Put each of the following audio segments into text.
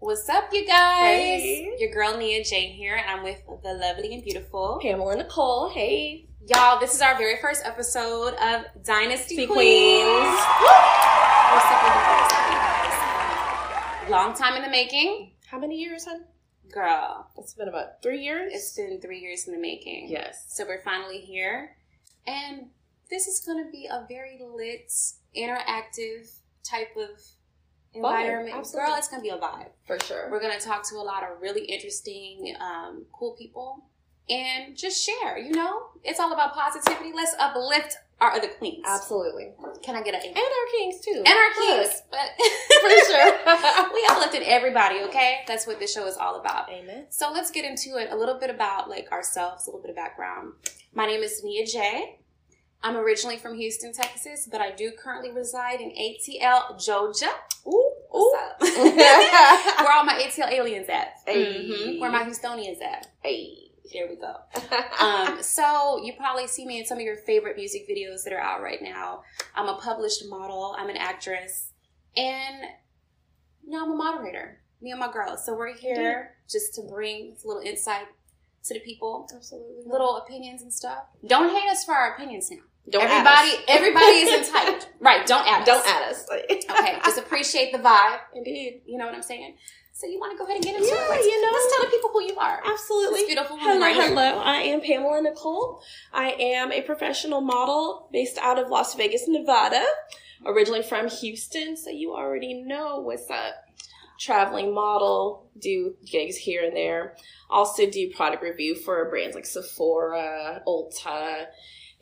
What's up, you guys? Hey. Your girl Nia J here, and I'm with the lovely and beautiful Pamela Nicole. Hey. y'all. This is our very first episode of Dynasty Queens. Queens. What's up with? Long time in the making, How many years, hun? girl. It's been about three years. It's been three years in the making. yes. So we're finally here, and this is going to be a very lit, interactive type of environment. absolutely. Girl, it's going to be a vibe. For sure. We're going to talk to a lot of really interesting, um, cool people and just share. You know, it's all about positivity. Let's uplift our other queens. Absolutely. Can I get an And our kings, too. and our Look, kings? But For sure. we uplifted everybody. Okay, that's what this show is all about. Amen. So let's get into it. A little bit about like ourselves, a little bit of background. My name is Nia J. I'm originally from Houston, Texas, but I do currently reside in ATL, Georgia. Ooh. Ooh. What's up? Where all my ATLiens at? Hey. Mhm. Where my Houstonians at? Hey. Here we go. Um, so you probably see me in some of your favorite music videos that are out right now. I'm a published model. I'm an actress, and now I'm a moderator. Me and my girls. So we're here just to bring a little insight to the people, Absolutely. little opinions and stuff. Don't hate us for our opinions now. Don't add everybody, us. everybody is entitled. right? Don't add us. Don't add us. Okay, just appreciate the vibe. Indeed. You know what I'm saying? So you want to go ahead and get into Yeah, it? Let's, you know. let's tell the people who you are. Absolutely. This beautiful woman Hello, right here. hello. I am Pamela Nicole. I am a professional model based out of Las Vegas, Nevada. Originally from Houston, so you already know what's up. Traveling model, do gigs here and there. Also do product review for brands like Sephora, Ulta,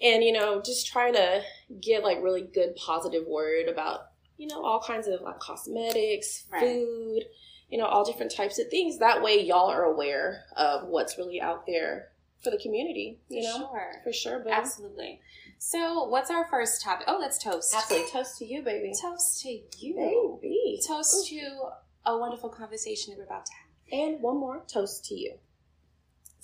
and you know, just try to give like really good positive word about you know all kinds of like cosmetics, Right. food, you know, all different types of things. That way, y'all are aware of what's really out there for the community. You For know, sure. for sure. Absolutely. So, what's our first topic? Oh, let's toast. absolutely, toast to you, baby. Toast to you. Baby. Toast to a wonderful conversation that we're about to have. And one more toast to you.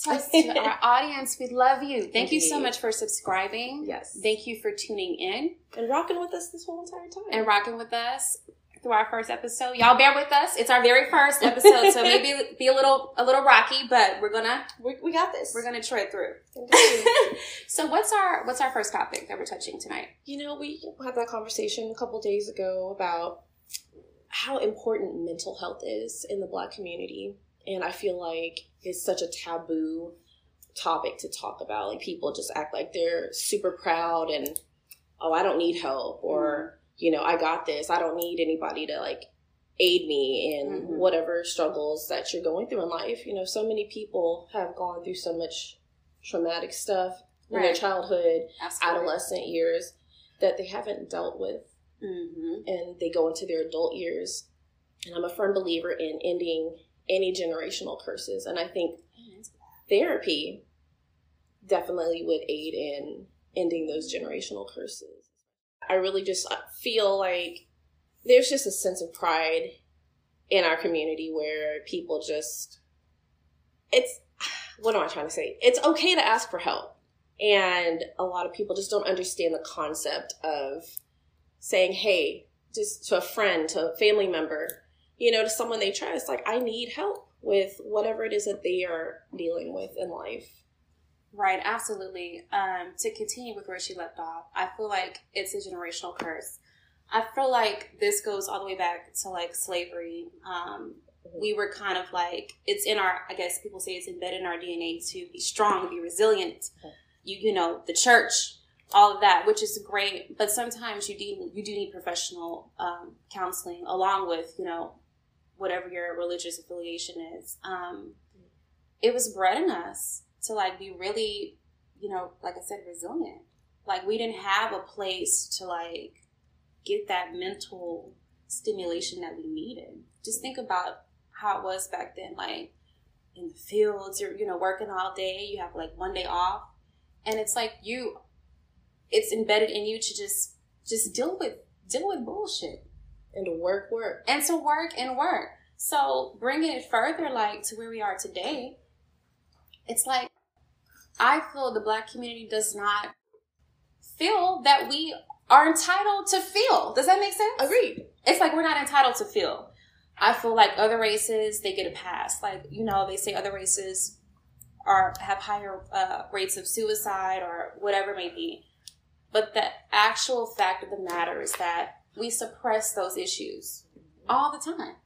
To our audience. We love you. Thank you so much for subscribing. Yes. Thank you for tuning in and rocking with us this whole entire time. and rocking with us through our first episode. Y'all bear with us. It's our very first episode, so maybe be a little a little rocky, but we're gonna we, we got this. we're gonna tread through. So what's our what's our first topic that we're touching tonight? you know, we had that conversation a couple days ago about how important mental health is in the Black community, and I feel like it's such a taboo topic to talk about. Like people just act like they're super proud and oh, I don't need help, or you know, I got this. I don't need anybody to like aid me in Mhm. whatever struggles that you're going through in life. You know, so many people have gone through so much traumatic stuff in their childhood, Absolutely. adolescent years that they haven't dealt with Mm-hmm. and they go into their adult years. And I'm a firm believer in ending any generational curses. And I think therapy definitely would aid in ending those generational curses. I really just feel like there's just a sense of pride in our community where people just, it's, what am I trying to say? It's okay to ask for help. And a lot of people just don't understand the concept of saying, hey, just to a friend, to a family member, you know, to someone they trust, like, I need help with whatever it is that they are dealing with in life. Right, absolutely. Um, to continue with where she left off, I feel like it's a generational curse. I feel like this goes all the way back to like slavery. Um, we were kind of like it's in our. I guess people say it's embedded in our DNA to be strong, be resilient. You you know the church, all of that, which is great. But sometimes you do you do need professional um, counseling along with you know whatever your religious affiliation is. Um, it was bred in us to like be really, you know, like I said, resilient. Like we didn't have a place to like get that mental stimulation that we needed. Just think about how it was back then, like in the fields, you're, you know, working all day, you have like one day off. And it's like you it's embedded in you to just just deal with deal with bullshit And to work, work. and to work and work. So bringing it further, like to where we are today, it's like I feel the black community does not feel that we are entitled to feel. Does that make sense? Agreed. It's like we're not entitled to feel. I feel like other races they get a pass. Like you know, they say other races are have higher uh, rates of suicide or whatever it may be. But the actual fact of the matter is that we suppress those issues all the time.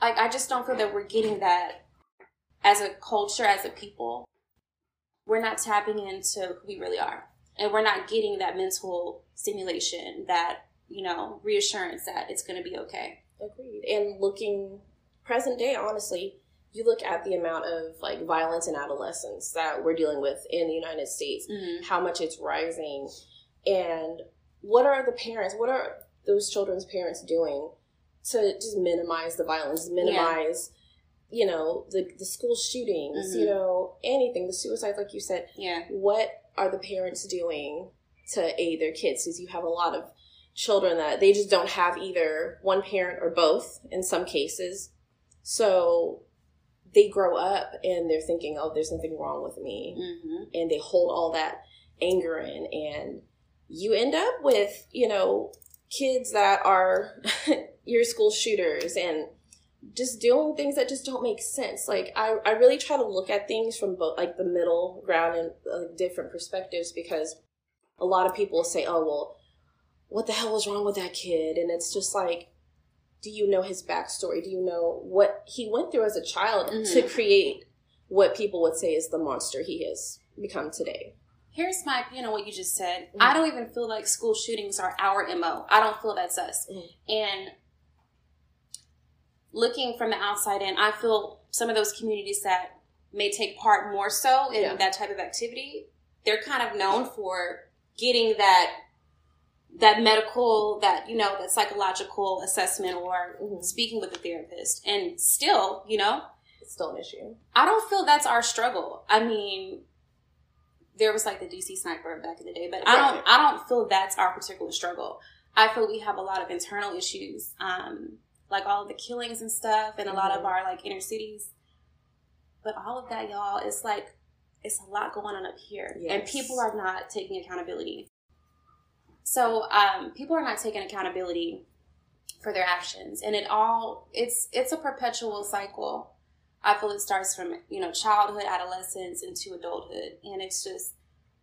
Like I just don't feel that we're getting that as a culture, as a people. We're not tapping into who we really are, and we're not getting that mental stimulation, that you know reassurance that it's going to be okay. Agreed. And looking present day, honestly, you look at the amount of like violence in adolescence that we're dealing with in the United States, mm-hmm. how much it's rising, and what are the parents, what are those children's parents doing to just minimize the violence, minimize, yeah. you know, the the school shootings, mm-hmm. you know, anything, the suicides, like you said. Yeah. What are the parents doing to aid their kids? Because you have a lot of children that they just don't have either one parent or both in some cases. So they grow up and they're thinking, oh, there's something wrong with me. Mm-hmm. And they hold all that anger in. And you end up with, you know, kids that are your school shooters and just doing things that just don't make sense. Like I, I really try to look at things from both like the middle ground and uh, different perspectives because a lot of people say, "Oh, well, what the hell was wrong with that kid?" And it's just like, do you know his backstory? Do you know what he went through as a child mm-hmm. to create what people would say is the monster he has become today? Here's my opinion on what you just said. Mm-hmm. I don't even feel like school shootings are our MO. I don't feel that's us. Mm-hmm. And looking from the outside in, I feel some of those communities that may take part more so in yeah. that type of activity, they're kind of known for getting that that medical, that you know, that psychological assessment or mm-hmm. speaking with a therapist. And still, you know, it's still an issue. I don't feel that's our struggle. I mean, there was like the DC sniper back in the day, but I don't I don't feel that's our particular struggle. I feel we have a lot of internal issues, um, like all of the killings and stuff, and a mm-hmm. lot of mm-hmm. our like inner cities. But all of that, y'all, it's like it's a lot going on up here, yes. and people are not taking accountability. So um, people are not taking accountability for their actions, and it all it's it's a perpetual cycle I feel it starts from you know childhood, adolescence, into adulthood, and it's just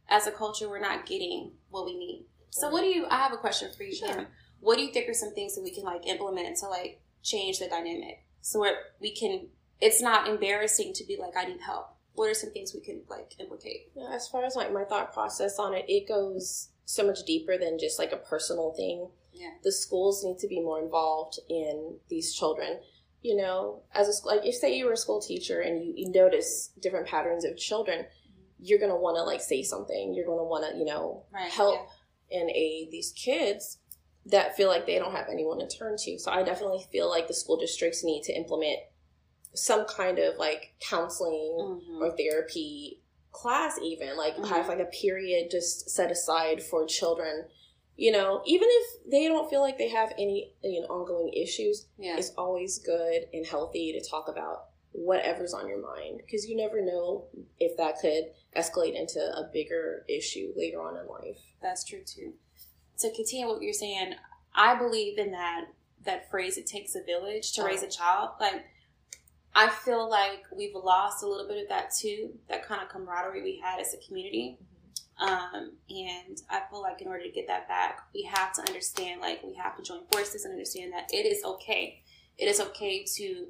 as a culture we're not getting what we need. So, what do you? I have a question for you, sure. Kim. What do you think are some things that we can like implement to like change the dynamic so we can? It's not embarrassing to be like, I need help. What are some things we can like implicate? Yeah, as far as like my thought process on it, it goes so much deeper than just like a personal thing. Yeah. The schools need to be more involved in these children you know, as a like if say you were a school teacher and you, you notice different patterns of children, you're gonna want to like say something. You're gonna want to you know right, help yeah. and aid these kids that feel like they don't have anyone to turn to. So I definitely feel like the school districts need to implement some kind of like counseling mm-hmm. or therapy class even like mm-hmm. have like a period just set aside for children you know, even if they don't feel like they have any you know, ongoing issues, yeah. it's always good and healthy to talk about whatever's on your mind because you never know if that could escalate into a bigger issue later on in life. That's true too. To continue what you're saying, I believe in that that phrase "it takes a village to raise a child." Like, I feel like we've lost a little bit of that too. That kind of camaraderie we had as a community. Um, and I feel like in order to get that back, we have to understand, like, we have to join forces and understand that it is okay. It is okay to,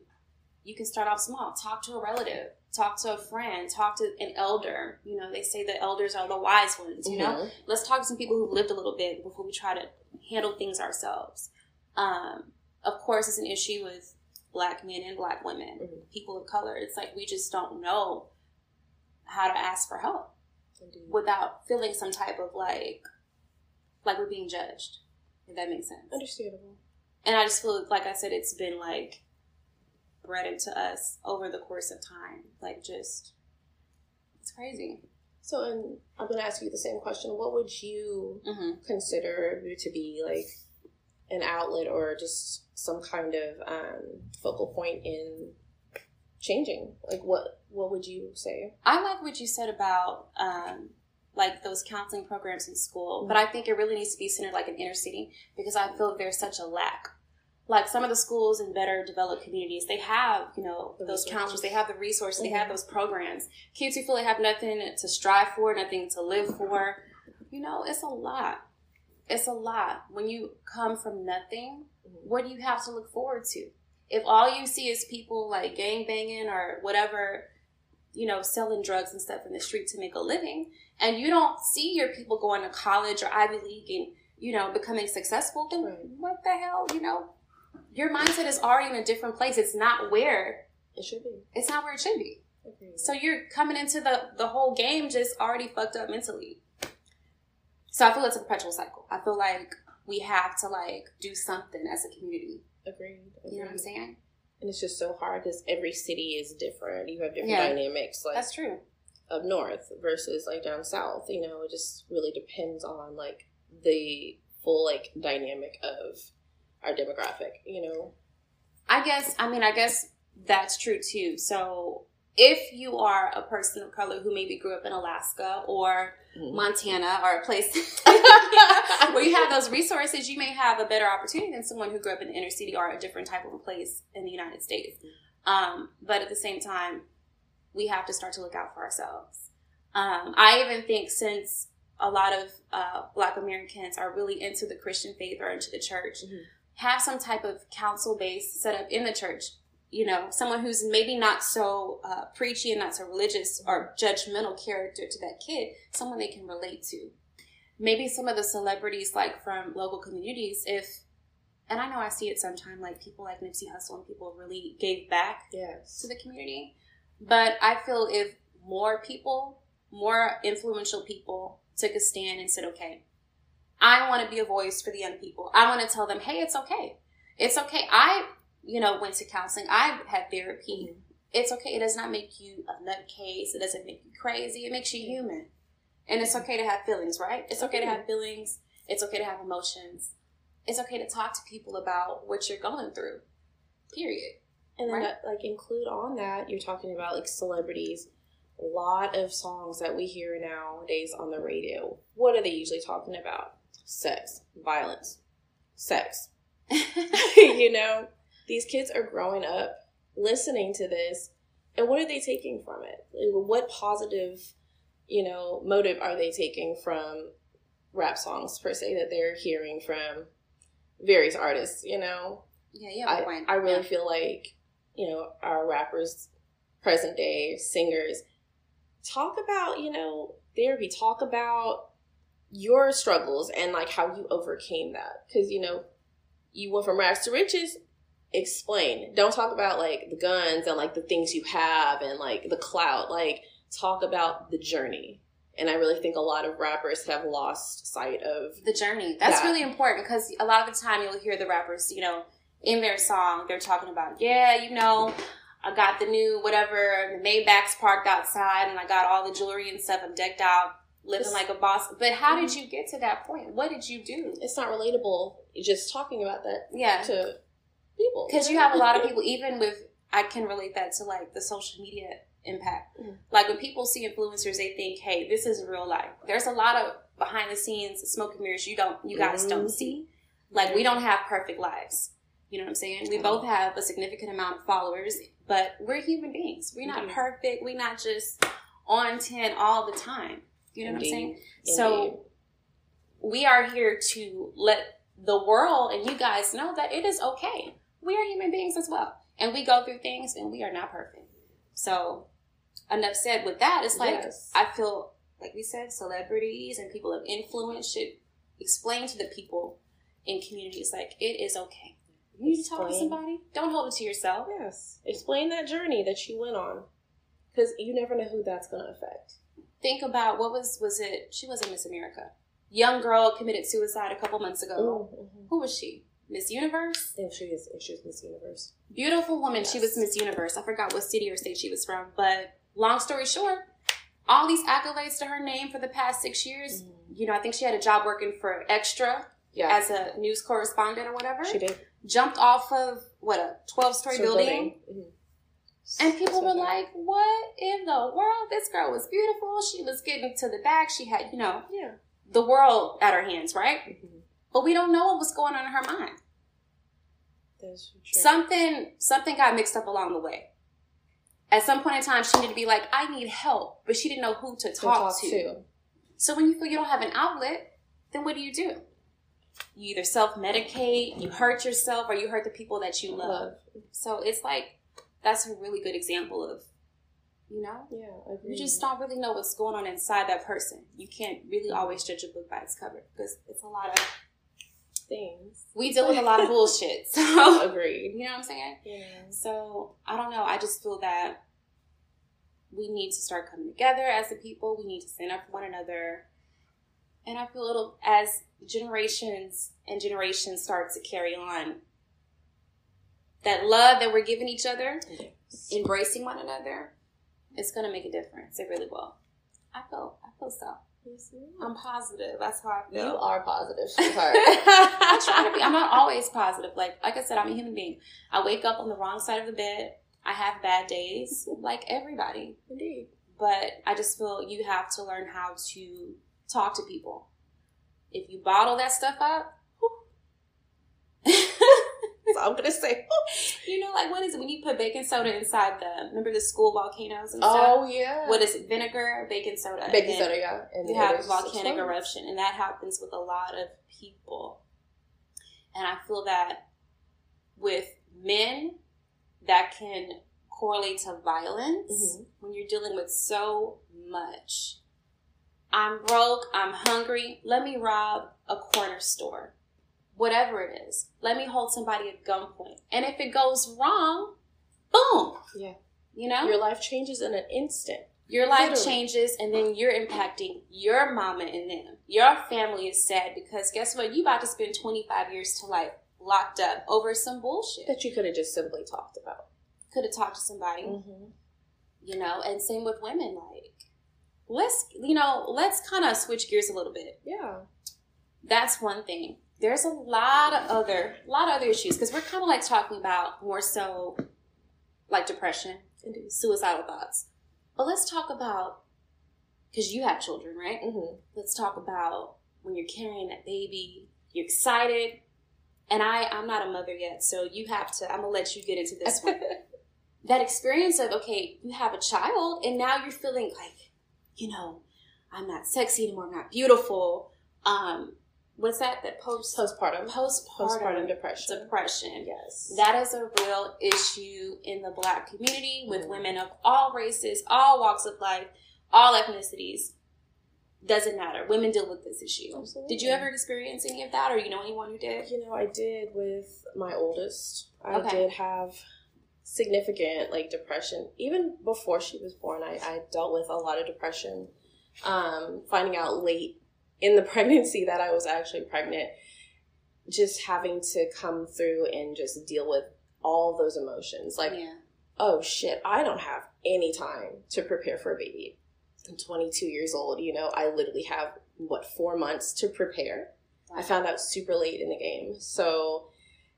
you can start off small. Talk to a relative, talk to a friend, talk to an elder. You know, they say the elders are the wise ones, you mm-hmm. know? Let's talk to some people who've lived a little bit before we try to handle things ourselves. Um, of course, it's an issue with black men and black women, mm-hmm. people of color. It's like we just don't know how to ask for help Indeed. without feeling some type of like like we're being judged. If that makes sense. Understandable. And I just feel like I said it's been like bred into us over the course of time. Like just it's crazy. So, and I'm going to ask you the same question. What would you mm-hmm. consider to be like an outlet or just some kind of um, focal point in changing? Like, what what would you say? I like what you said about um, like those counseling programs in school, mm-hmm. but I think it really needs to be centered like an inner city because I feel there's such a lack like some of the schools in better developed communities, they have, you know, The those resources. counselors, they have the resources, they have Mhm. those programs. Kids who feel they have nothing to strive for, nothing to live for, you know, it's a lot. It's a lot. When you come from nothing, Mhm. what do you have to look forward to? If all you see is people like gang banging or whatever, you know, selling drugs and stuff in the street to make a living, and you don't see your people going to college or Ivy League and, you know, becoming successful, then what the hell, you know? Your mindset is already in a different place. It's not where It should be. it's not where it should be. Agreed. So you're coming into the the whole game just already fucked up mentally. So I feel it's a perpetual cycle. I feel like we have to like do something as a community. Agreed. You know what I'm saying? And it's just so hard because every city is different. You have different Yeah. dynamics, like That's true. up north versus like down south. You know, it just really depends on like the full like dynamic of our demographic. You know, I guess I mean I guess that's true too. So if you are a person of color who maybe grew up in Alaska or. Montana or a place where you have those resources, you may have a better opportunity than someone who grew up in the inner city or a different type of a place in the United States. Um, but at the same time, we have to start to look out for ourselves. Um, I even think since a lot of uh, Black Americans are really into the Christian faith or into the church, Mhm. have some type of council base set up in the church. You know, someone who's maybe not so uh, preachy and not so religious or judgmental character to that kid, someone they can relate to. Maybe some of the celebrities, like from local communities, if, and I know I see it sometime, like people like Nipsey Hussle and people really gave back yes, to the community. But I feel if more people, more influential people took a stand and said, okay, I want to be a voice for the young people. I want to tell them, hey, it's okay. It's okay. I, you know, went to counseling. I've had therapy. It's okay. It does not make you a nutcase. It doesn't make you crazy. It makes you human. And it's okay to have feelings, right? It's okay to have feelings. It's okay to have emotions. It's okay to talk to people about what you're going through. Period. And then, Right. like, include on that, you're talking about like celebrities. A lot of songs that we hear nowadays on the radio. What are they usually talking about? Sex, violence, sex. you know, these kids are growing up listening to this, and what are they taking from it? What positive, you know, motive are they taking from rap songs per se that they're hearing from various artists? You know, Yeah, a I. I really Yeah. feel like you know our rappers present day singers talk about you know therapy talk about your struggles and like how you overcame that because you know you went from rags to riches explain don't talk about like the guns and like the things you have and like the clout like talk about the journey and i really think a lot of rappers have lost sight of the journey. That's That. really important because a lot of the time you'll hear the rappers, you know, in their song, they're talking about, yeah, you know, I got the new whatever, the Maybach's parked outside, and I got all the jewelry and stuff. I'm decked out, living It's- like a boss. But how did mm-hmm. you get to that point? What did you do? it's not relatable just talking about that Yeah, to people because you have a lot of people, even with I can relate that to like the social media impact. Mhm. Like when people see influencers, they think, "Hey, this is real life." There's a lot of behind the scenes smoke and mirrors you don't, you guys don't Mhm. see. Like we don't have perfect lives. You know what I'm saying? We both have a significant amount of followers, but we're human beings. We're not Mhm. perfect. We're not just on ten all the time. You know what I'm saying? Indeed. So we are here to let the world and you guys know that it is okay. We are human beings as well. And we go through things and we are not perfect. So enough said with that, it's like Yes. I feel like we said, celebrities and people of influence should explain to the people in communities like it is okay. You need to talk to somebody. Don't hold it to yourself. Yes. Explain that journey that you went on. Because you never know who that's going to affect. Think about what was was it? She wasn't Miss America. Young girl committed suicide a couple months ago. Mm-hmm. Who was she? Miss Universe? And she is, and she was Miss Universe. Beautiful woman. She was Miss Universe. I forgot what city or state she was from. But long story short, all these accolades to her name for the past six years. You know, I think she had a job working for Extra Yeah. as a news correspondent or whatever. she did. Jumped off of what a twelve story So building. Mhm. And people So were good. like, "What in the world? This girl was beautiful. She was getting to the back. She had, you know, yeah. the world at her hands, right? Mhm. But we don't know what was going on in her mind. something something got mixed up along the way. At some point in time, she needed to be like, "I need help," but she didn't know who to talk, talk to. to. So when you feel you don't have an outlet, then what do you do? You either self medicate, you hurt yourself, or you hurt the people that you love. love. So it's like that's a really good example of you know yeah you just don't really know what's going on inside that person you can't really always judge a book by its cover because it's a lot of things we deal with a lot of bullshit so agreed you know what i'm saying yeah so i don't know i just feel that we need to start coming together as a people we need to stand up for one another and i feel it'll as generations and generations start to carry on that love that we're giving each other yes. embracing one another it's gonna make a difference. It really will. I feel I feel so. Yes, I'm positive. That's how I feel. You are positive, sweetheart. I try to be. I'm not always positive. Like like I said, I'm a human being. I wake up on the wrong side of the bed. I have bad days, mm-hmm. like everybody. Indeed. But I just feel you have to learn how to talk to people. If you bottle that stuff up, I'm gonna say. you know, like what is it when you put baking soda inside the? Remember the school volcanoes and stuff? Oh yeah. What is it? Vinegar, baking soda. Baking soda, yeah. And you have a volcanic eruption, and that happens with a lot of people. And I feel that with men, that can correlate to violence mm-hmm. when you're dealing with so much. I'm broke. I'm hungry. Let me rob a corner store whatever it is. Let me hold somebody at gunpoint. And if it goes wrong, boom. Yeah. You know? Your life changes in an instant. Your life Literally. changes and then you're impacting your mama and them. Your family is sad because guess what? You about to spend 25 years to life locked up over some bullshit. That you could have just simply talked about. Could have talked to somebody. Mm-hmm. You know, and same with women. Like, let's, you know, let's kind of switch gears a little bit. Yeah. That's one thing there's a lot of other a lot of other issues because we're kind of like talking about more so like depression and suicidal thoughts. But let's talk about because you have children right? Mm-hmm. let's talk about when you're carrying that baby you're excited. And i i'm not a mother yet so you have to i'm gonna let you get into this one. That experience of okay you have a child and now you're feeling like you know i'm not sexy anymore i'm not beautiful. Um what's that? That post postpartum postpartum, postpartum depression. Depression. Yes, that is a real issue in the Black community with mm-hmm. women of all races, all walks of life, all ethnicities. Doesn't matter. Women deal with this issue. Absolutely. Did you ever experience any of that, or you know anyone who did? You know, I did with my oldest. I okay. did have significant like depression even before she was born. I, I dealt with a lot of depression. Um, finding out late in the pregnancy that I was actually pregnant, just having to come through and just deal with all those emotions. Like, yeah. oh shit, I don't have any time to prepare for a baby. I'm 22 years old, you know, I literally have, what, four months to prepare. Wow. I found out super late in the game. So,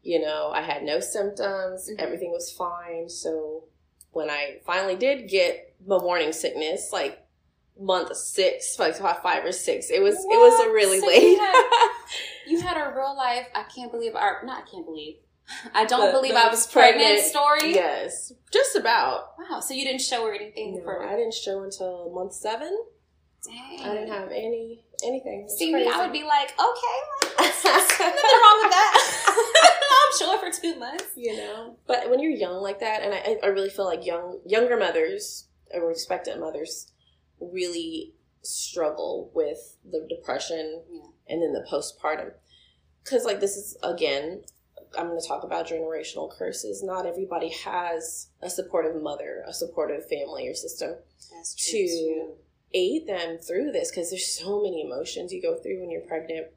you know, I had no symptoms, mm-hmm. everything was fine. So, when I finally did get the morning sickness, like month six, like five or six. It was what? it was a really so late. You had, you had, a real life. I can't believe. Or not. I can't believe. I don't believe I was pregnant, pregnant. Story. Yes, just about. Wow. So you didn't show her anything no, for? I didn't show until month seven. Dang. I didn't have any anything. See crazy. me, I would be like, okay, nothing wrong with that. I'm sure for two months. You know, but when you're young like that, and I, I really feel like young younger mothers or expectant mothers really struggle with the depression yeah. and then the postpartum. Because, like, this is again, I'm going to talk about generational curses. Not everybody has a supportive mother, a supportive family or system to too. aid them through this because there's so many emotions you go through when you're pregnant.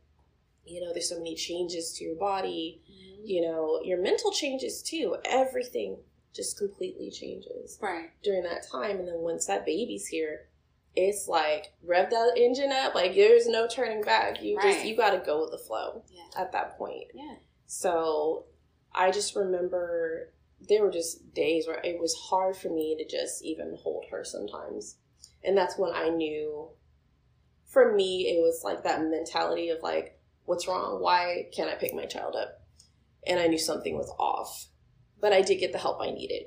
You know, there's so many changes to your body. Mm-hmm. You know, your mental changes too. Everything just completely changes right during that time. And then once that baby's here, it's like rev that engine up. Like there's no turning back. You right. just you got to go with the flow yeah. at that point. Yeah. So I just remember there were just days where it was hard for me to just even hold her sometimes, and that's when I knew. For me, it was like that mentality of like, what's wrong? Why can't I pick my child up? and I knew something was off. But I did get the help I needed.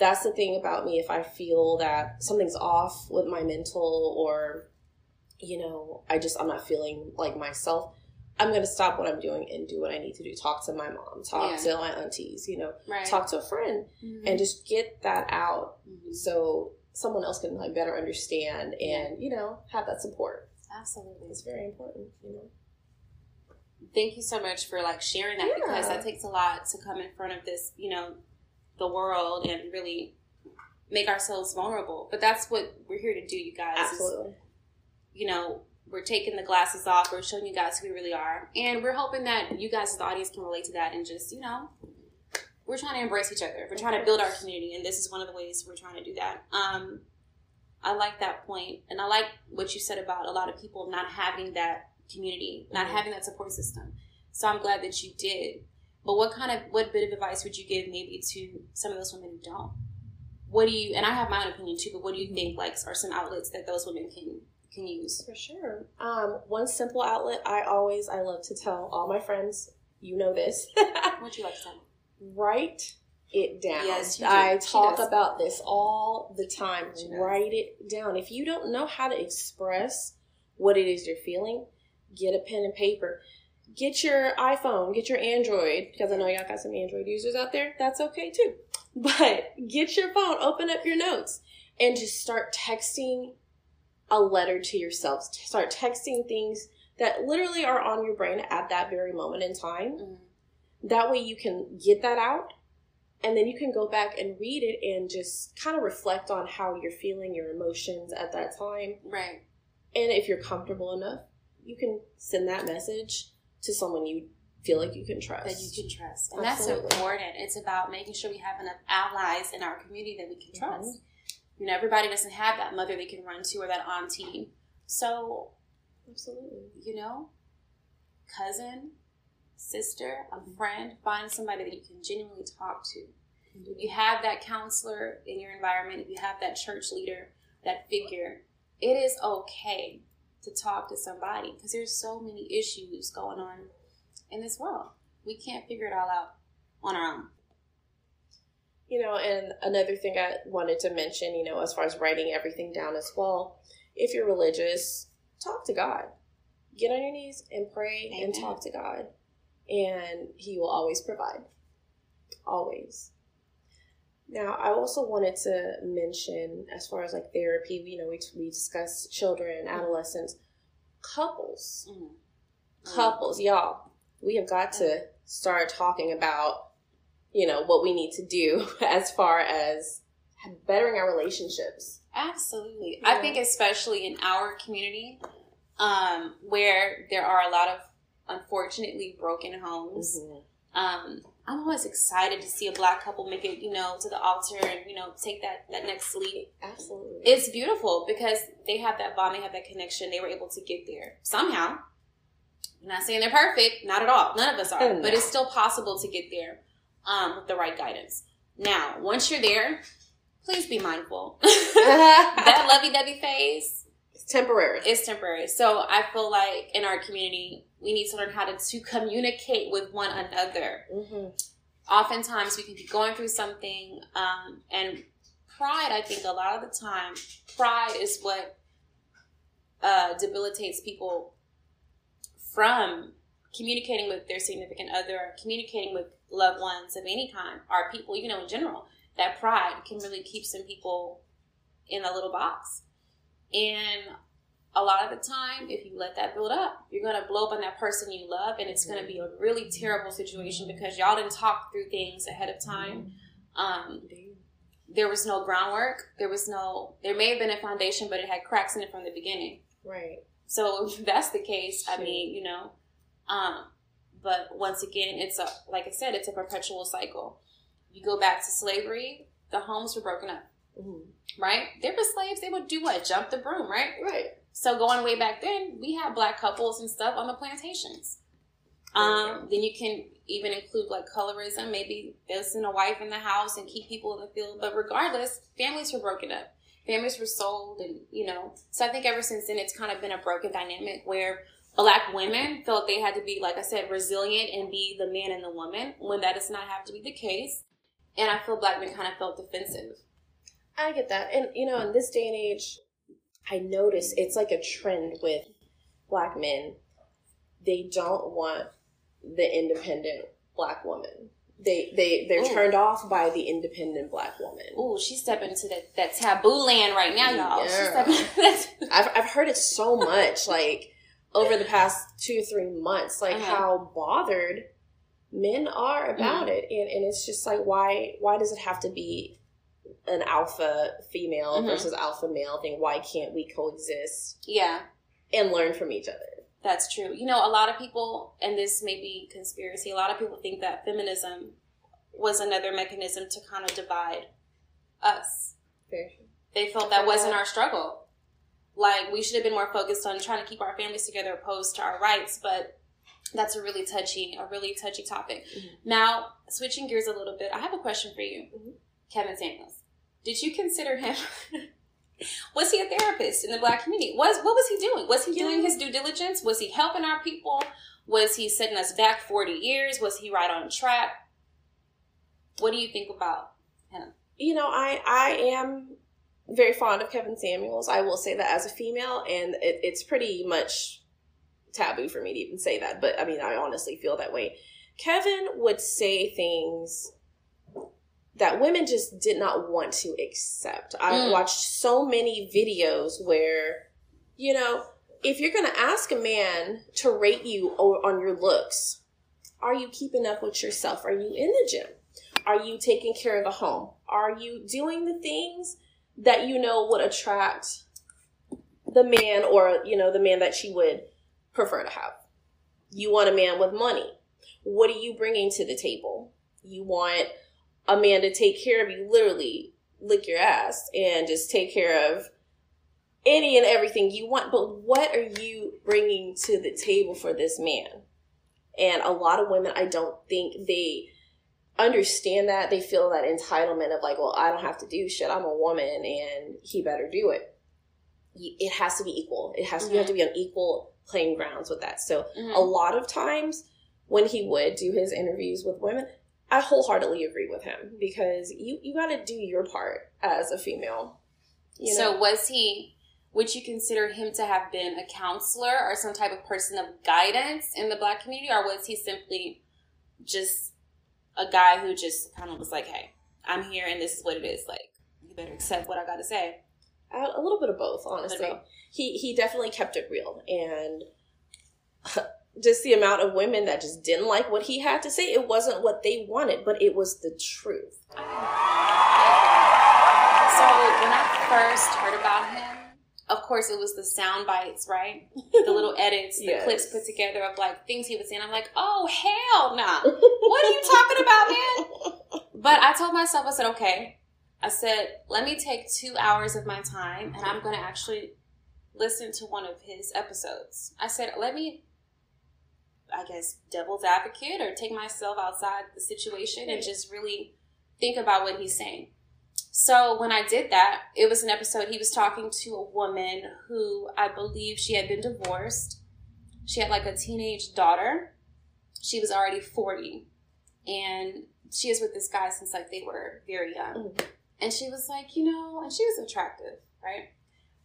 That's the thing about me. If I feel that something's off with my mental or, you know, I just, I'm not feeling like myself, I'm going to stop what I'm doing and do what I need to do. Talk to my mom, talk Yeah. to my aunties, you know, Right. talk to a friend Mhm. and just get that out Mhm. so someone else can like better understand and, you know, have that support. Absolutely. It's very important, you know. thank you so much for like sharing that because that takes a lot to come in front of this, you know, the world and really make ourselves vulnerable. But that's what we're here to do, you guys. is, Absolutely. you know, we're taking the glasses off. We're showing you guys who we really are, and we're hoping that you guys, as the audience, can relate to that and just, you know, we're trying to embrace each other. We're trying to build our community, and this is one of the ways we're trying to do that. Um, I like that point, and I like what you said about a lot of people not having that community, not Mhm. having that support system. So I'm glad that you did. But what kind of what bit of advice would you give maybe to some of those women who don't? What do you? And I have my own opinion too. But what do you think like are some outlets that those women can can use? For sure. Um, one simple outlet I always I love to tell all my friends, you know this. What you like to tell? Write it down. Yes, you do. I talk about this all the time. Write it down. If you don't know how to express what it is you're feeling, get a pen and paper. Get your iPhone, get your Android, because I know y'all got some Android users out there. That's okay too. But get your phone, open up your notes, and just start texting a letter to yourself. Start texting things that literally are on your brain at that very moment in time. Mhm. That way you can get that out and then you can go back and read it and just kind of reflect on how you're feeling, your emotions at that time. Right. And if you're comfortable enough, you can send that message to someone you feel like you can trust. That you can trust. And Absolutely. that's important. It's about making sure we have enough allies in our community that we can Mhm. trust. You know, everybody doesn't have that mother they can run to or that auntie. So, Absolutely. you know, cousin, sister, a friend, find somebody that you can genuinely talk to. If you have that counselor in your environment, if you have that church leader, that figure, it is okay to talk to somebody because there's so many issues going on in this world. We can't figure it all out on our own. You know, and another thing I wanted to mention, you know, as far as writing everything down as well, if you're religious, talk to God. Get on your knees and pray and talk to God, and He will always provide. Always. Now, I also wanted to mention, as far as like therapy, you know, we, we discussed children, adolescents, couples. Mhm. Couples, y'all, we have got to start talking about, you know, what we need to do as far as bettering our relationships. Absolutely. Yeah. I think especially in our community, um, where there are a lot of unfortunately broken homes. Um, I'm always excited to see a black couple make it, you know, to the altar and, you know, take that, that next leap. Absolutely. It's beautiful because they have that bond, they have that connection, they were able to get there somehow. I'm not saying they're perfect, not at all. None of us are, No. but it's still possible to get there um, with the right guidance. Now, once you're there, please be mindful. that lovey-dovey phase it's temporary. It's temporary. So I feel like in our community, we need to learn how to, to communicate with one another. hmm Oftentimes, we can be going through something, um, and pride. I think a lot of the time, pride is what uh, debilitates people from communicating with their significant other, communicating with loved ones of any kind, or people, you know, in general. That pride can really keep some people in a little box. And a lot of the time, if you let that build up, you're going to blow up on that person you love, and it's going to be a really terrible situation because y'all didn't talk through things ahead of time. Um, there was no groundwork. There was no, there may have been a foundation, but it had cracks in it from the beginning. Right. So if that's the case, I mean, you know, um, but once again, it's a, like I said, it's a perpetual cycle. You go back to slavery, the homes were broken up, Mhm. right? There were slaves, they would do what? Jump the broom, right? Right. So going way back then, we had black couples and stuff on the plantations. Um, then you can even include like colorism. Maybe they'll send a wife in the house and keep people in the field. But regardless, families were broken up. Families were sold, and you know. So I think ever since then, it's kind of been a broken dynamic where black women felt they had to be, like I said, resilient and be the man and the woman when that does not have to be the case. And I feel black men kind of felt defensive. I get that. And, you know, in this day and age, I notice it's like a trend with black men. They don't want the independent black woman. They they they're Ooh. turned off by the independent black woman. Oh, she's stepping into that, that taboo land right now, y'all. Yeah. I've I've heard it so much, like over the past two or three months, like uh-huh. how bothered men are about mm-hmm. it, and and it's just like why why does it have to be an alpha female mm-hmm. versus alpha male thing? Why can't we coexist? Yeah, and learn from each other. That's true. You know, a lot of people, and this may be conspiracy, a lot of people think that feminism was another mechanism to kind of divide us. They felt that wasn't our struggle. Like, we should have been more focused on trying to keep our families together opposed to our rights, but that's a really touchy, a really touchy topic. Mm-hmm. Now, switching gears a little bit, I have a question for you, mm-hmm. Kevin Samuels. Did you consider him was he a therapist in the black community? Was what was he doing? Was he doing his due diligence? Was he helping our people? Was he setting us back 40 years? Was he right on track? What do you think about him? You know, I I am very fond of Kevin Samuels. I will say that as a female, and it, it's pretty much taboo for me to even say that, but I mean, I honestly feel that way. Kevin would say things that women just did not want to accept. I mm. watched so many videos where, you know, if you're going to ask a man to rate you on your looks, are you keeping up with yourself? Are you in the gym? Are you taking care of the home? Are you doing the things that you know would attract the man or, you know, the man that she would prefer to have? You want a man with money. What are you bringing to the table? You want a man to take care of you, literally lick your ass and just take care of any and everything you want. But what are you bringing to the table for this man? And a lot of women, I don't think they understand that. They feel that entitlement of like, well, I don't have to do shit. I'm a woman and he better do it. It has to be equal. It has to, mm-hmm. you have to be on equal playing grounds with that. So mm-hmm. a lot of times when he would do his interviews with women, I wholeheartedly agree with him because you you got to do your part as a female. You know? So was he? Would you consider him to have been a counselor or some type of person of guidance in the black community, or was he simply just a guy who just kind of was like, "Hey, I'm here, and this is what it is. Like, you better accept what I got to say." A little bit of both, honestly. He he definitely kept it real, and just the amount of women that just didn't like what he had to say. It wasn't what they wanted, but it was the truth. So when I first heard about him, of course it was the sound bites, right? The little edits, the yes. clips put together of like things he was saying. I'm like, oh hell nah. What are you talking about, man? But I told myself, I said, okay. I said, let me take two hours of my time and I'm gonna actually listen to one of his episodes. I said, let me I guess, devil's advocate or take myself outside the situation and just really think about what he's saying. So when I did that, it was an episode he was talking to a woman who I believe she had been divorced. She had like a teenage daughter. She was already 40 and she is with this guy since like they were very young. Mm-hmm. And she was like, you know, and she was attractive, right?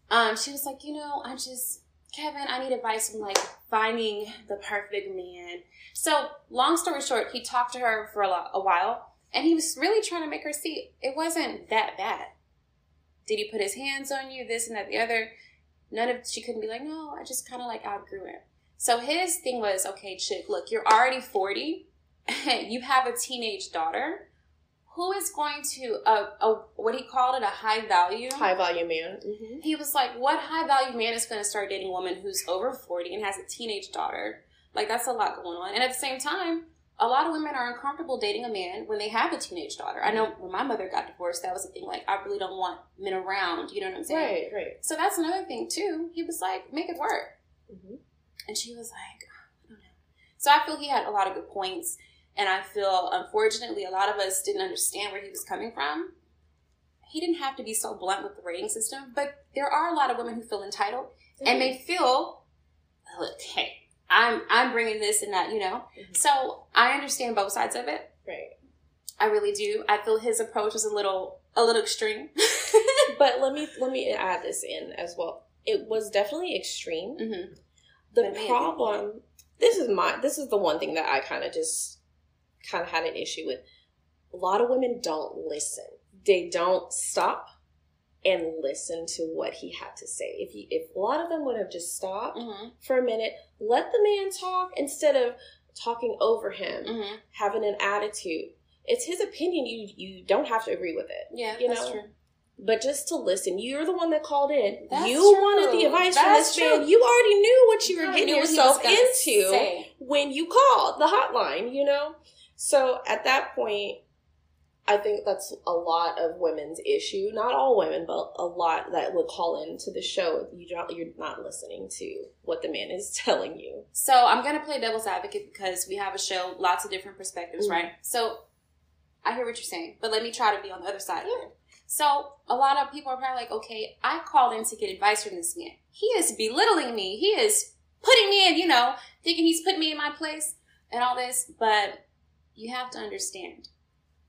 Um, she was like, you know, I just Kevin, I need advice on like finding the perfect man. So, long story short, he talked to her for a, lot, a while and he was really trying to make her see it wasn't that bad. Did he put his hands on you, this and that, the other? None of, she couldn't be like, no, I just kind of like outgrew him. So his thing was, okay, chick, look, you're already 40. you have a teenage daughter who is going to a, a what he called it a high value? High value man. Mm-hmm. he was like what high value man is going to start dating a woman who's over 40 and has a teenage daughter? Like that's a lot going on. And at the same time a lot of women are uncomfortable dating a man when they have a teenage daughter. I know when my mother got divorced that was a thing like i really don't want men around you know what i'm saying? Right right. So that's another thing too. He was like make it work. Mm-hmm. and she was like i don't know. So i feel he had a lot of good points and I feel, unfortunately, a lot of us didn't understand where he was coming from. He didn't have to be so blunt with the rating system, but there are a lot of women who feel entitled mm-hmm. and they feel look, hey, I'm I'm bringing this and that, you know. Mm-hmm. So I understand both sides of it. Right. I really do. I feel his approach was a little a little extreme. But let me let me add this in as well. It was definitely extreme. hmm The problem this is my this is the one thing that I kind of just kind of had an issue with. A lot of women don't listen. They don't stop and listen to what he had to say. If you, if a lot of them would have just stopped hmm for a minute, let the man talk instead of talking over him, hmm having an attitude. It's his opinion. You you don't have to agree with it. Yeah, You that's know, true. But just to listen, you're the one that called in. That's you true. wanted the advice from That's this man. You already knew what you were getting knew what he yourself into say. when you called the hotline, you know? So at that point, I think that's a lot of women's issue. Not all women, but a lot that would call into the show. You don't, you're not listening to what the man is telling you. So I'm gonna play devil's advocate because we have a show, lots of different perspectives, Mhm. right? So I hear what you're saying, but let me try to be on the other side. Yeah. So a lot of people are probably like, okay, I called in to get advice from this man. He is belittling me. He is putting me in, you know, thinking he's putting me in my place and all this. But you have to understand,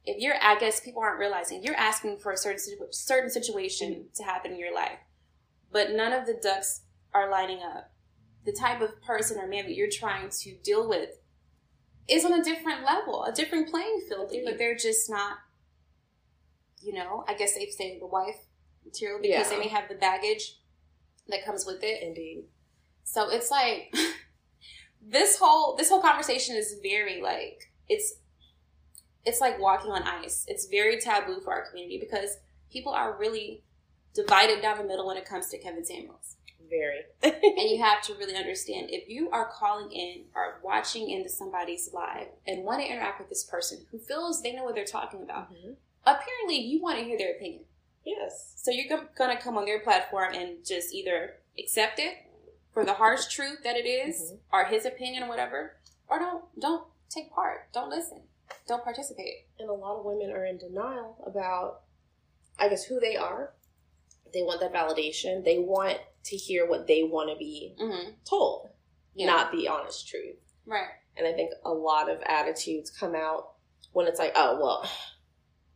if you're, I guess people aren't realizing, you're asking for a certain certain situation mm-hmm. to happen in your life, but none of the ducks are lining up. The type of person or man that you're trying to deal with is on a different level, a different playing field, Agreed. but they're just not you know, I guess they've say the wife material because Yeah. they may have the baggage that comes with it. Indeed. So it's like this whole this whole conversation is very like it's it's like walking on ice. It's very taboo for our community because people are really divided down the middle when it comes to Kevin Samuels. Very. And you have to really understand if you are calling in or watching into somebody's live and want to interact with this person who feels they know what they're talking about, Mhm. apparently you want to hear their opinion. Yes. So you're going to come on their platform and just either accept it for the harsh truth that it is, Mhm. or his opinion or whatever, or don't don't take part, don't listen, don't participate. And a lot of women are in denial about, I guess, who they are. They want that validation. They want to hear what they want to be Mm-hmm. told, Yeah. not the honest truth. Right. And I think a lot of attitudes come out when it's like, oh, well,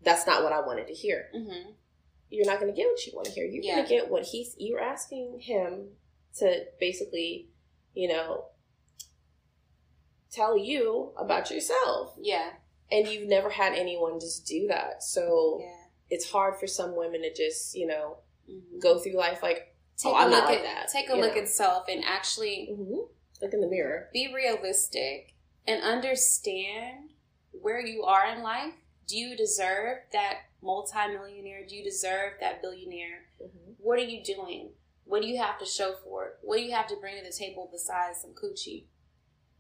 that's not what I wanted to hear. Mm-hmm. You're not going to get what you want to hear. You're Yeah. going to get what he's, you're asking him to basically, you know, tell you about yourself. Yeah. And you've never had anyone just do that. So Yeah. it's hard for some women to just, you know, Mhm. go through life like, Take oh, a I'm look not like at that. take a look know? at self and actually Mhm. look in the mirror. be realistic and understand where you are in life. Do you deserve that multimillionaire? Do you deserve that billionaire? Mhm. What are you doing? What do you have to show for it? What do you have to bring to the table besides some coochie?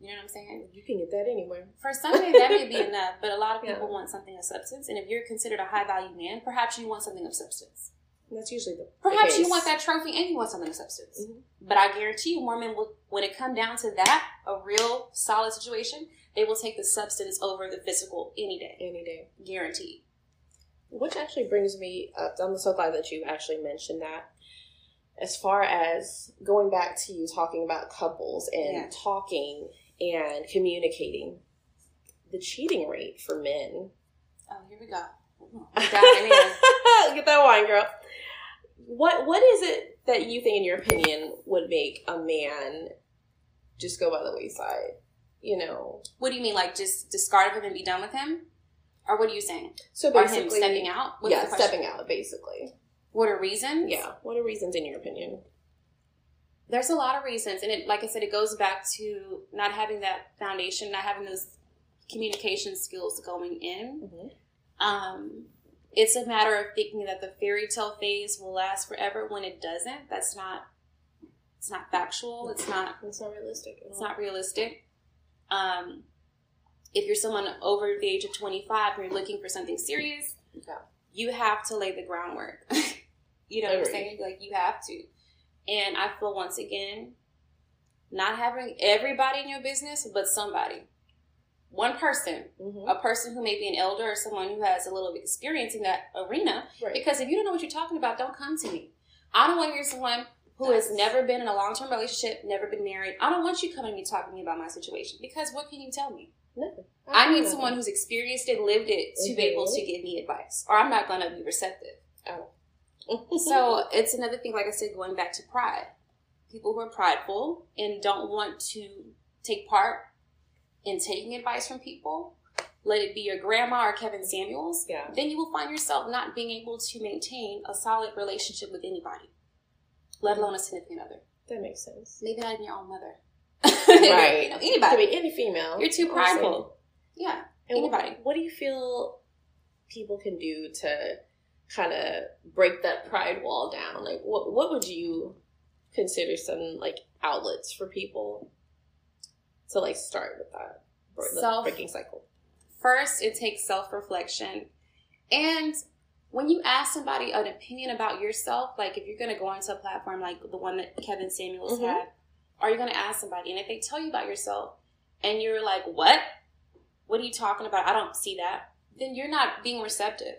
You know what I'm saying? You can get that anywhere. For some, maybe that may be enough, but a lot of people Yeah. want something of substance. And if you're considered a high value man, perhaps you want something of substance. That's usually the Perhaps the you want that trophy and you want something of substance. Mhm. But I guarantee you, more men will, when it come down to that, a real solid situation, they will take the substance over the physical any day. any day. Guaranteed. Which actually brings me up. I'm so glad that you actually mentioned that. As far as going back to you talking about couples and Yeah. talking and communicating, the cheating rate for men. Oh, here we go. Ooh, we're diving in. Get that wine, girl. What What is it that you think, in your opinion, would make a man just go by the wayside? You know. What do you mean, like just discard him and be done with him? Or what are you saying? So basically, stepping out? What's yeah, stepping out, basically. What are reasons? Yeah. What are reasons, in your opinion? There's a lot of reasons. And it, like I said, it goes back to not having that foundation, not having those communication skills going in. Mm-hmm. Um, it's a matter of thinking that the fairy tale phase will last forever when it doesn't. That's not. It's not factual. It's not. It's not realistic. It's not realistic. Um, if you're someone over the age of 25 and you're looking for something serious, Yeah. you have to lay the groundwork. you know what I'm saying? Like you have to. And I feel once again, not having everybody in your business, but somebody. One person, Mhm. a person who may be an elder or someone who has a little experience in that arena. Right. Because if you don't know what you're talking about, don't come to me. I don't want to hear someone who has never been in a long term relationship, never been married. I don't want you coming to me talking to me about my situation because what can you tell me? Never. I need someone who's experienced it, lived it, to be able to give me advice, or I'm not going to be receptive. Oh. So it's another thing, like I said, going back to pride. People who are prideful and don't want to take part in taking advice from people, let it be your grandma or Kevin Samuels, Yeah. then you will find yourself not being able to maintain a solid relationship with anybody, let alone a significant other. That makes sense. Maybe not even your own mother. Right. you know, Could anybody. be any female. You're too prideful. Yeah. And what- Anybody. What, do you feel people can do to kind of break that pride wall down? Like, what what would you consider some like outlets for people to like start with that Self- breaking cycle? First, it takes self reflection. And when you ask somebody an opinion about yourself, like if you're going to go onto a platform like the one that Kevin Samuels Mhm. had, are you going to ask somebody? And if they tell you about yourself and you're like, what? What are you talking about? I don't see that. Then you're not being receptive.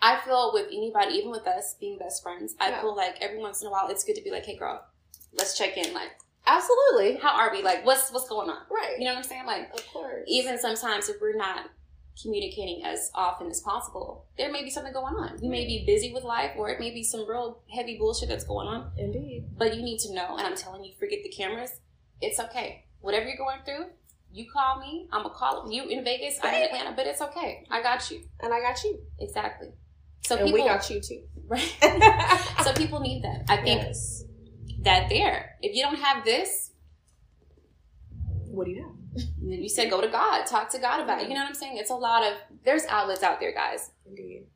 I feel with anybody, even with us being best friends, I Yeah. feel like every once in a while it's good to be like, hey girl, let's check in. Like, Absolutely. how are we? Like, what's what's going on? Right. You know what I'm saying? Like, Of course. even sometimes if we're not communicating as often as possible, there may be something going on. You may be mm-hmm. busy with life, or it may be some real heavy bullshit that's going on. Indeed. But you need to know, and I'm telling you, forget the cameras. It's okay. Whatever you're going through, you call me. I'm gonna call you in Vegas. I'm in Atlanta, but it's okay. I got you. And I got you. Exactly. So and people, we got you too. right? so people need that. I think yes. that there. If you don't have this, What do you have? then you said go to God, talk to God about it. You know what I'm saying? It's a lot of there's outlets out there, guys. Indeed.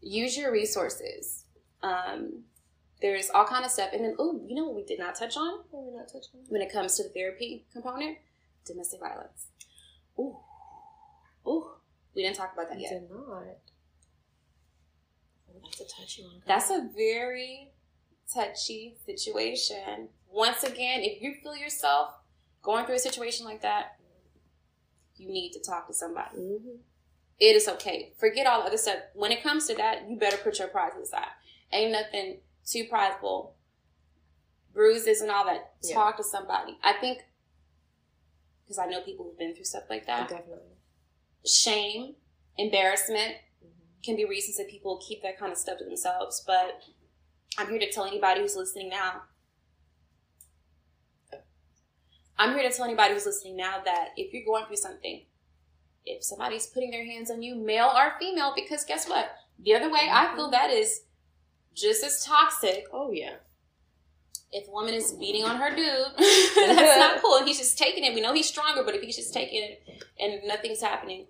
use your resources. Um, there's all kind of stuff, and then oh, you know what we did not touch on What we not touching? when it comes to the therapy component: domestic violence. Ooh. Ooh, we didn't talk about that I yet. did not. That's a touchy one. That's a very touchy situation. Once again, if you feel yourself going through a situation like that, you need to talk to somebody. Mhm. It is okay. Forget all the other stuff. When it comes to that, you better put your pride aside. Ain't nothing too prideful. Bruises and all that. Yeah. Talk to somebody. I think because I know people who've been through stuff like that. Definitely. Shame, embarrassment. Can be reasons that people keep that kind of stuff to themselves. But I'm here to tell anybody who's listening now. I'm here to tell anybody who's listening now that if you're going through something, if somebody's putting their hands on you, male or female, because guess what? The other way, I feel that is just as toxic. Oh yeah. If a woman is beating on her dude, that's not cool. And he's just taking it. We know he's stronger, but if he's just taking it and nothing's happening,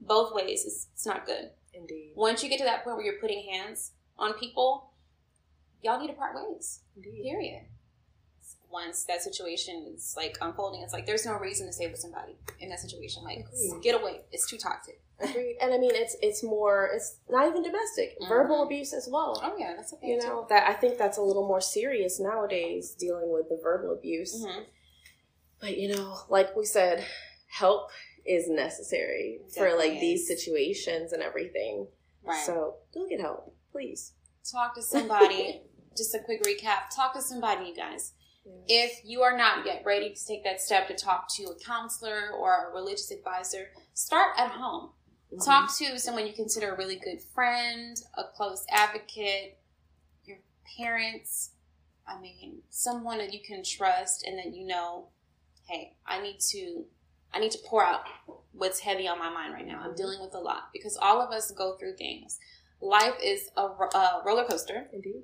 both ways, it's, it's not good. Indeed. Once you get to that point where you're putting hands on people, y'all need to part ways. Indeed. Period. Once that situation is like unfolding, it's like there's no reason to stay with somebody in that situation. Like, Agreed. get away. It's too toxic. Agreed. And I mean, it's it's more. It's not even domestic. Mhm. Verbal abuse as well. Oh yeah, that's okay. You know that I think that's a little more serious nowadays, dealing with the verbal abuse. hmm But you know, like we said, help is necessary for Definitely like these situations and everything. Right. So go get help, please. talk to somebody. Just a quick recap. Talk to somebody, you guys. If you are not yet ready to take that step to talk to a counselor or a religious advisor, start at home. Mhm. Talk to someone you consider a really good friend, a close advocate, your parents. I mean, someone that you can trust and that you know, hey, I need to I need to pour out what's heavy on my mind right now. I'm dealing with a lot because all of us go through things. Life is a, a roller coaster. Indeed.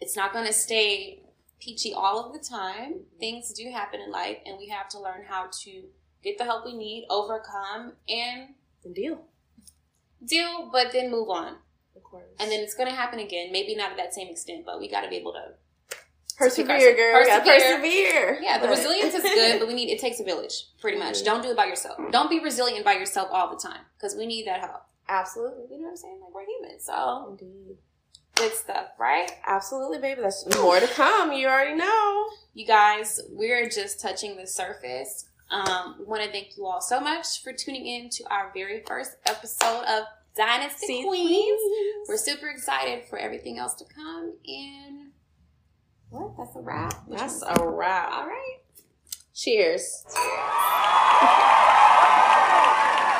It's not going to stay peachy all of the time. Things do happen in life, and we have to learn how to get the help we need, overcome, and And deal. deal, but then move on. Of course. And then it's going to happen again. Maybe not at that same extent, but we got to be able to. Persevere, girl. Persevere. Persevere. Yeah, the But- resilience is good, but we need it takes a village, pretty much. Mhm. Don't do it by yourself. Don't be resilient by yourself all the time because we need that help. Absolutely. You know what I'm saying? Like we're human, so Indeed. good stuff, right? Absolutely, baby. That's more to come. You already know. You guys, we're just touching the surface. Um, we want to thank you all so much for tuning in to our very first episode of Dynasty See, Queens. We're super excited for everything else to come, and What? That's a wrap. That's a wrap. All right. Cheers. Cheers.